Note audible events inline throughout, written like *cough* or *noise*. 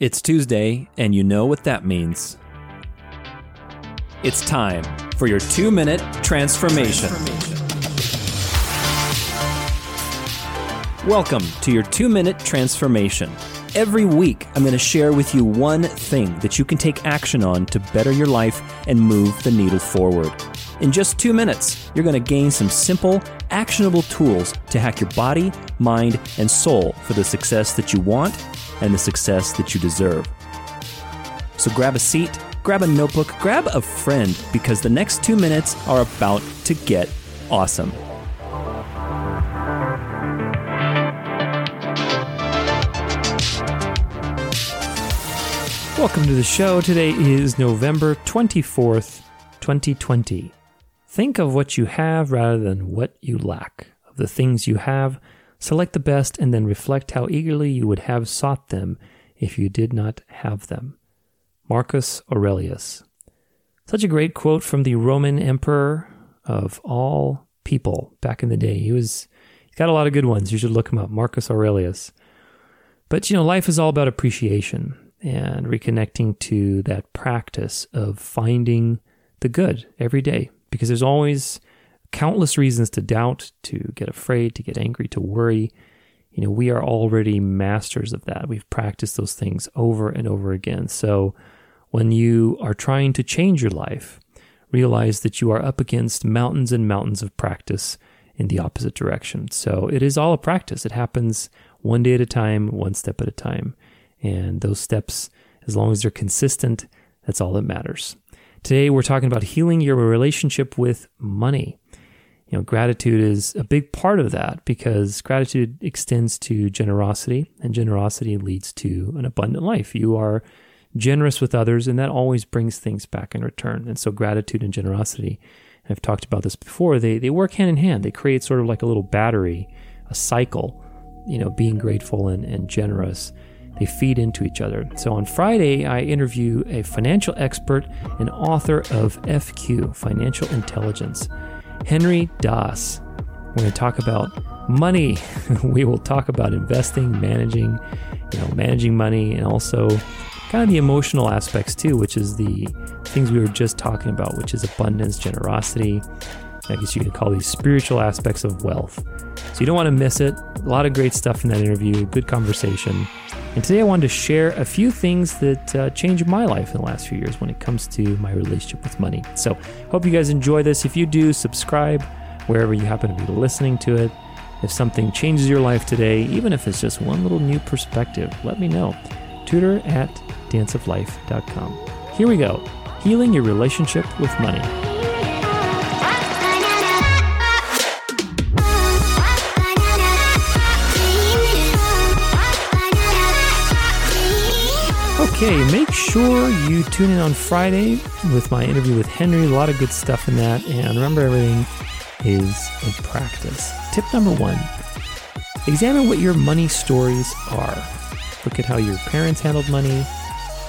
It's Tuesday, and you know what that means. It's time for your two minute transformation. Welcome to your two minute transformation. Every week, I'm going to share with you one thing that you can take action on to better your life and move the needle forward. In just two minutes, you're going to gain some simple, actionable tools to hack your body, mind, and soul for the success that you want and the success that you deserve. So grab a seat, grab a notebook, grab a friend, because the next two minutes are about to get awesome. Welcome to the show. Today is November 24th, 2020. Think of what you have rather than what you lack. Of the things you have, select the best and then reflect how eagerly you would have sought them if you did not have them. Marcus Aurelius. Such a great quote from the Roman emperor of all people back in the day. He was he got a lot of good ones. You should look him up, Marcus Aurelius. But you know, life is all about appreciation and reconnecting to that practice of finding the good every day because there's always countless reasons to doubt, to get afraid, to get angry, to worry. You know, we are already masters of that. We've practiced those things over and over again. So when you are trying to change your life, realize that you are up against mountains and mountains of practice in the opposite direction. So it is all a practice. It happens one day at a time, one step at a time. And those steps, as long as they're consistent, that's all that matters. Today, we're talking about healing your relationship with money. You know, gratitude is a big part of that because gratitude extends to generosity, and generosity leads to an abundant life. You are generous with others, and that always brings things back in return. And so, gratitude and generosity, I've talked about this before, they, they work hand in hand. They create sort of like a little battery, a cycle, you know, being grateful and, and generous they feed into each other. So on Friday, I interview a financial expert and author of FQ, Financial Intelligence, Henry Das. We're going to talk about money. *laughs* we will talk about investing, managing, you know, managing money, and also kind of the emotional aspects too, which is the things we were just talking about, which is abundance, generosity. I guess you could call these spiritual aspects of wealth. So you don't want to miss it. A lot of great stuff in that interview, good conversation. And today I wanted to share a few things that uh, changed my life in the last few years when it comes to my relationship with money. So, hope you guys enjoy this. If you do, subscribe wherever you happen to be listening to it. If something changes your life today, even if it's just one little new perspective, let me know. Tudor at danceoflife.com. Here we go healing your relationship with money. Okay, make sure you tune in on Friday with my interview with Henry. A lot of good stuff in that. And remember, everything is a practice. Tip number one examine what your money stories are. Look at how your parents handled money.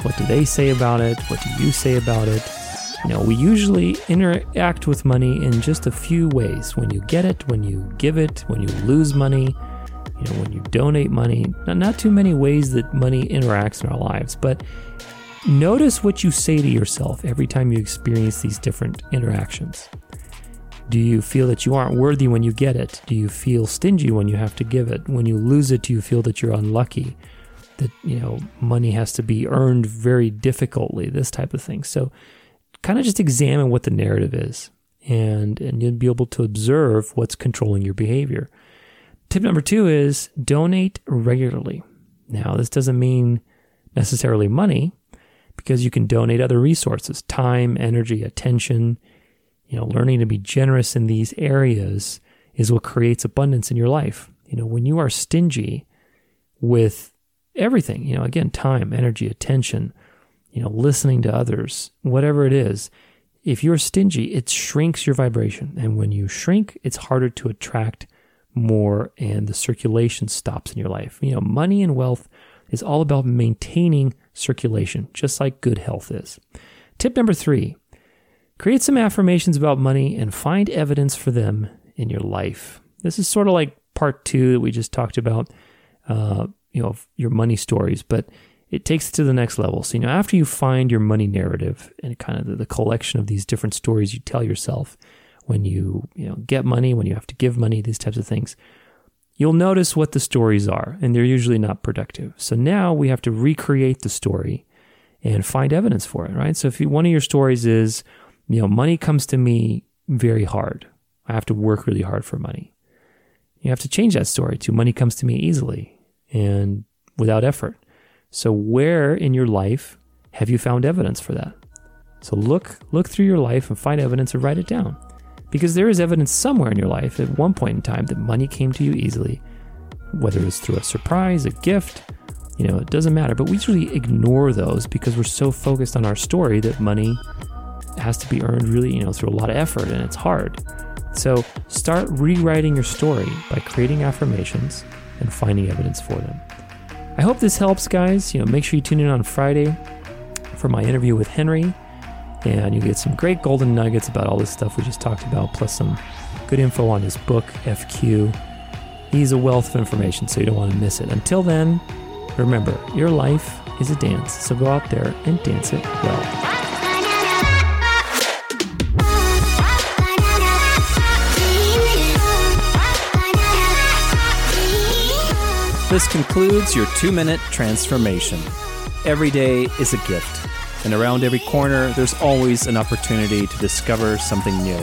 What do they say about it? What do you say about it? You know, we usually interact with money in just a few ways when you get it, when you give it, when you lose money you know, when you donate money, not, not too many ways that money interacts in our lives, but notice what you say to yourself every time you experience these different interactions. Do you feel that you aren't worthy when you get it? Do you feel stingy when you have to give it? When you lose it, do you feel that you're unlucky? That, you know, money has to be earned very difficultly, this type of thing. So kind of just examine what the narrative is and and you'll be able to observe what's controlling your behavior. Tip number two is donate regularly. Now, this doesn't mean necessarily money because you can donate other resources, time, energy, attention. You know, learning to be generous in these areas is what creates abundance in your life. You know, when you are stingy with everything, you know, again, time, energy, attention, you know, listening to others, whatever it is, if you're stingy, it shrinks your vibration. And when you shrink, it's harder to attract more and the circulation stops in your life. You know, money and wealth is all about maintaining circulation, just like good health is. Tip number three create some affirmations about money and find evidence for them in your life. This is sort of like part two that we just talked about, uh, you know, your money stories, but it takes it to the next level. So, you know, after you find your money narrative and kind of the, the collection of these different stories you tell yourself when you, you know, get money, when you have to give money, these types of things, you'll notice what the stories are, and they're usually not productive. So now we have to recreate the story and find evidence for it, right? So if you, one of your stories is, you know, money comes to me very hard. I have to work really hard for money. You have to change that story to money comes to me easily and without effort. So where in your life have you found evidence for that? So look look through your life and find evidence and write it down. Because there is evidence somewhere in your life at one point in time that money came to you easily, whether it was through a surprise, a gift, you know, it doesn't matter. But we usually ignore those because we're so focused on our story that money has to be earned really, you know, through a lot of effort and it's hard. So start rewriting your story by creating affirmations and finding evidence for them. I hope this helps, guys. You know, make sure you tune in on Friday for my interview with Henry, and you get some great golden nuggets about all this stuff we just talked about, plus some good info on his book, FQ. He's a wealth of information, so you don't want to miss it. Until then, remember, your life is a dance, so go out there and dance it well. This concludes your two minute transformation. Every day is a gift, and around every corner, there's always an opportunity to discover something new.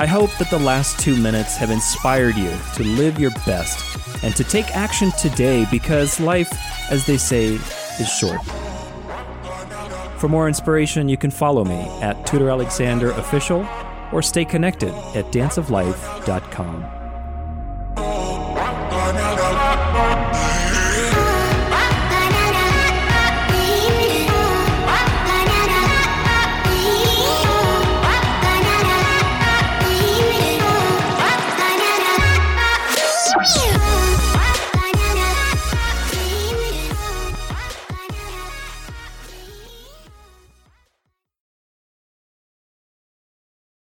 I hope that the last two minutes have inspired you to live your best and to take action today because life, as they say, is short. For more inspiration, you can follow me at Tudor Alexander Official or stay connected at danceoflife.com.